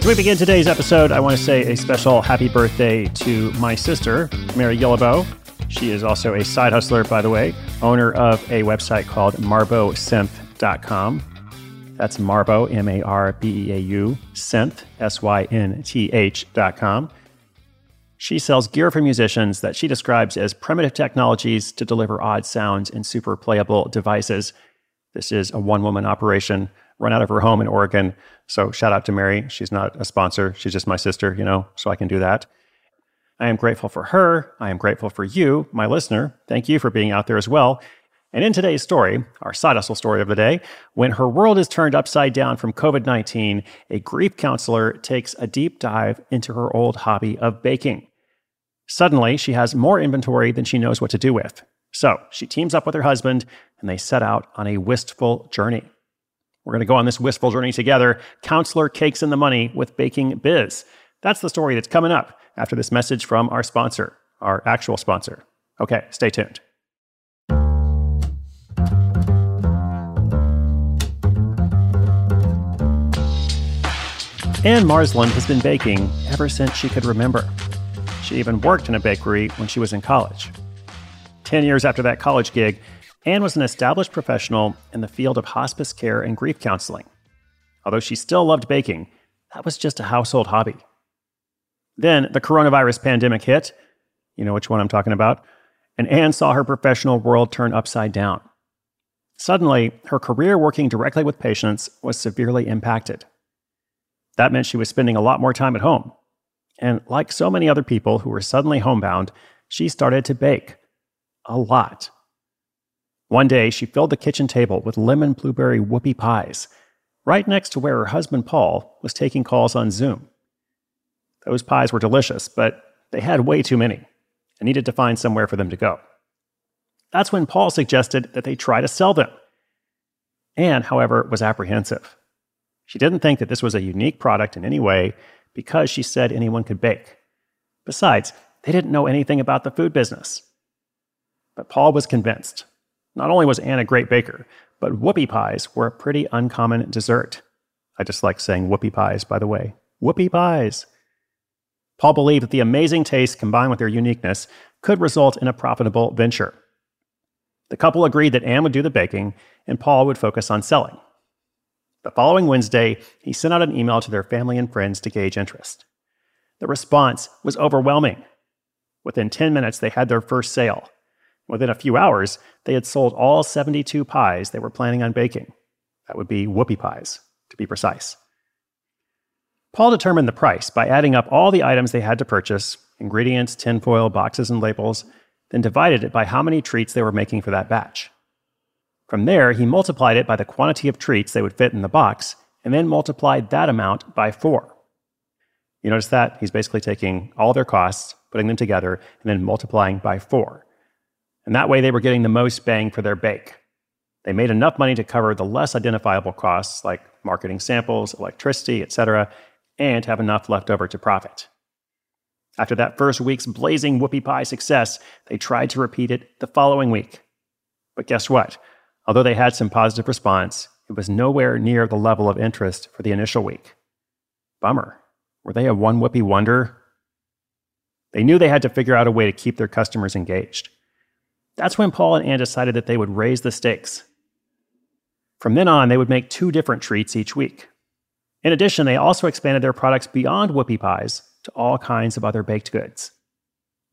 As we begin today's episode, I want to say a special happy birthday to my sister, Mary Guillebeau. She is also a side hustler, by the way, owner of a website called marbeausynth.com. That's Marbeau, M A R B E A U, Synth, S Y N T H.com. She sells gear for musicians that she describes as primitive technologies to deliver odd sounds in super playable devices. This is a one woman operation run out of her home in Oregon. So shout out to Mary. She's not a sponsor. She's just my sister, you know, so I can do that. I am grateful for her. I am grateful for you, my listener. Thank you for being out there as well. And in today's story, our side hustle story of the day, when her world is turned upside down from COVID 19, a grief counselor takes a deep dive into her old hobby of baking. Suddenly, she has more inventory than she knows what to do with. So she teams up with her husband and they set out on a wistful journey. We're going to go on this wistful journey together. Counselor Cakes in the Money with Baking Biz. That's the story that's coming up after this message from our sponsor, our actual sponsor. Okay, stay tuned. Anne Marsland has been baking ever since she could remember. She even worked in a bakery when she was in college. Ten years after that college gig, Anne was an established professional in the field of hospice care and grief counseling. Although she still loved baking, that was just a household hobby. Then the coronavirus pandemic hit. You know which one I'm talking about. And Anne saw her professional world turn upside down. Suddenly, her career working directly with patients was severely impacted. That meant she was spending a lot more time at home. And like so many other people who were suddenly homebound, she started to bake. A lot. One day, she filled the kitchen table with lemon blueberry whoopie pies, right next to where her husband Paul was taking calls on Zoom. Those pies were delicious, but they had way too many and needed to find somewhere for them to go. That's when Paul suggested that they try to sell them. Anne, however, was apprehensive. She didn't think that this was a unique product in any way because she said anyone could bake. Besides, they didn't know anything about the food business. But Paul was convinced. Not only was Anne a great baker, but whoopie pies were a pretty uncommon dessert. I just like saying whoopie pies, by the way. Whoopie pies. Paul believed that the amazing taste combined with their uniqueness could result in a profitable venture. The couple agreed that Anne would do the baking and Paul would focus on selling. The following Wednesday, he sent out an email to their family and friends to gauge interest. The response was overwhelming. Within 10 minutes, they had their first sale. Within a few hours, they had sold all 72 pies they were planning on baking. That would be whoopie pies, to be precise. Paul determined the price by adding up all the items they had to purchase ingredients, tinfoil, boxes, and labels then divided it by how many treats they were making for that batch. From there, he multiplied it by the quantity of treats they would fit in the box, and then multiplied that amount by four. You notice that? He's basically taking all their costs, putting them together, and then multiplying by four and that way they were getting the most bang for their bake. They made enough money to cover the less identifiable costs like marketing samples, electricity, etc., and have enough left over to profit. After that first week's blazing whoopie pie success, they tried to repeat it the following week. But guess what? Although they had some positive response, it was nowhere near the level of interest for the initial week. Bummer. Were they a one whoopie wonder? They knew they had to figure out a way to keep their customers engaged. That's when Paul and Anne decided that they would raise the stakes. From then on, they would make two different treats each week. In addition, they also expanded their products beyond whoopie pies to all kinds of other baked goods.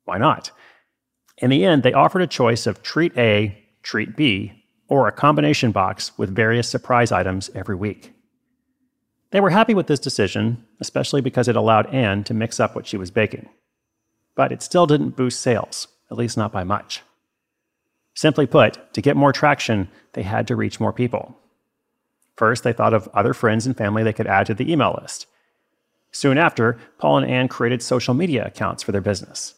Why not? In the end, they offered a choice of treat A, treat B, or a combination box with various surprise items every week. They were happy with this decision, especially because it allowed Anne to mix up what she was baking. But it still didn't boost sales, at least not by much. Simply put, to get more traction, they had to reach more people. First, they thought of other friends and family they could add to the email list. Soon after, Paul and Anne created social media accounts for their business.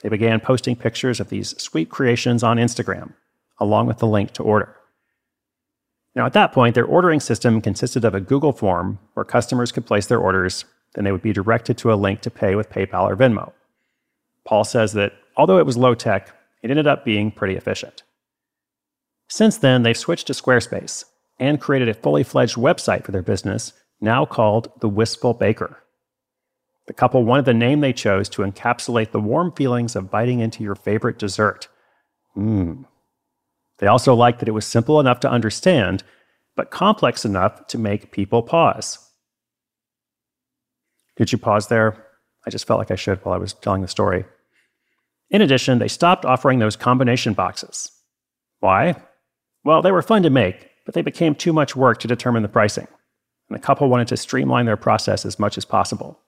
They began posting pictures of these sweet creations on Instagram, along with the link to order. Now, at that point, their ordering system consisted of a Google form where customers could place their orders, then they would be directed to a link to pay with PayPal or Venmo. Paul says that although it was low tech, it ended up being pretty efficient. Since then, they've switched to Squarespace and created a fully fledged website for their business, now called The Wistful Baker. The couple wanted the name they chose to encapsulate the warm feelings of biting into your favorite dessert. Mmm, they also liked that it was simple enough to understand, but complex enough to make people pause. Did you pause there? I just felt like I should while I was telling the story. In addition, they stopped offering those combination boxes. Why? Well, they were fun to make, but they became too much work to determine the pricing, and the couple wanted to streamline their process as much as possible.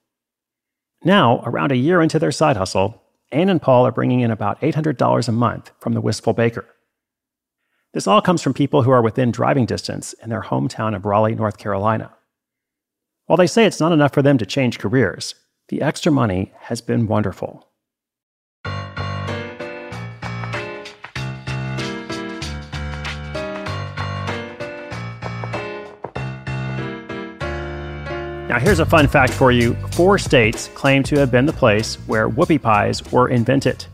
Now, around a year into their side hustle, Anne and Paul are bringing in about $800 a month from the Wistful Baker. This all comes from people who are within driving distance in their hometown of Raleigh, North Carolina. While they say it's not enough for them to change careers, the extra money has been wonderful. Now, here's a fun fact for you four states claim to have been the place where whoopie pies were invented.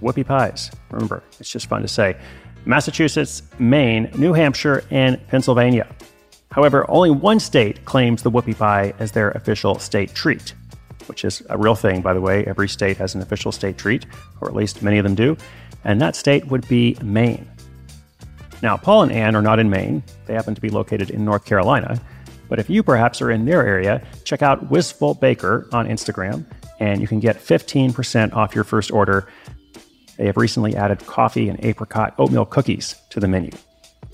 Whoopie pies. Remember, it's just fun to say. Massachusetts, Maine, New Hampshire, and Pennsylvania. However, only one state claims the whoopie pie as their official state treat, which is a real thing, by the way. Every state has an official state treat, or at least many of them do, and that state would be Maine. Now, Paul and Anne are not in Maine, they happen to be located in North Carolina. But if you perhaps are in their area, check out Wistful Baker on Instagram, and you can get 15% off your first order they have recently added coffee and apricot oatmeal cookies to the menu.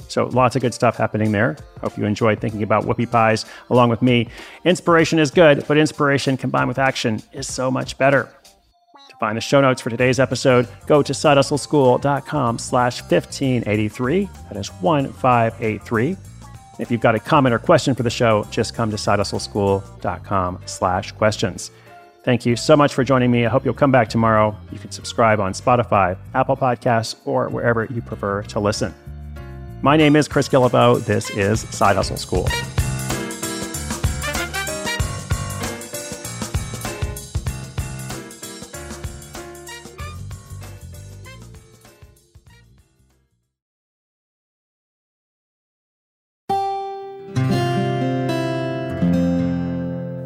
So lots of good stuff happening there. Hope you enjoyed thinking about whoopie pies along with me. Inspiration is good, but inspiration combined with action is so much better. To find the show notes for today's episode, go to sidehustleschool.com slash 1583. That is 1583. If you've got a comment or question for the show, just come to sidehustleschool.com slash questions. Thank you so much for joining me. I hope you'll come back tomorrow. You can subscribe on Spotify, Apple Podcasts, or wherever you prefer to listen. My name is Chris Guillebeau. This is Side Hustle School.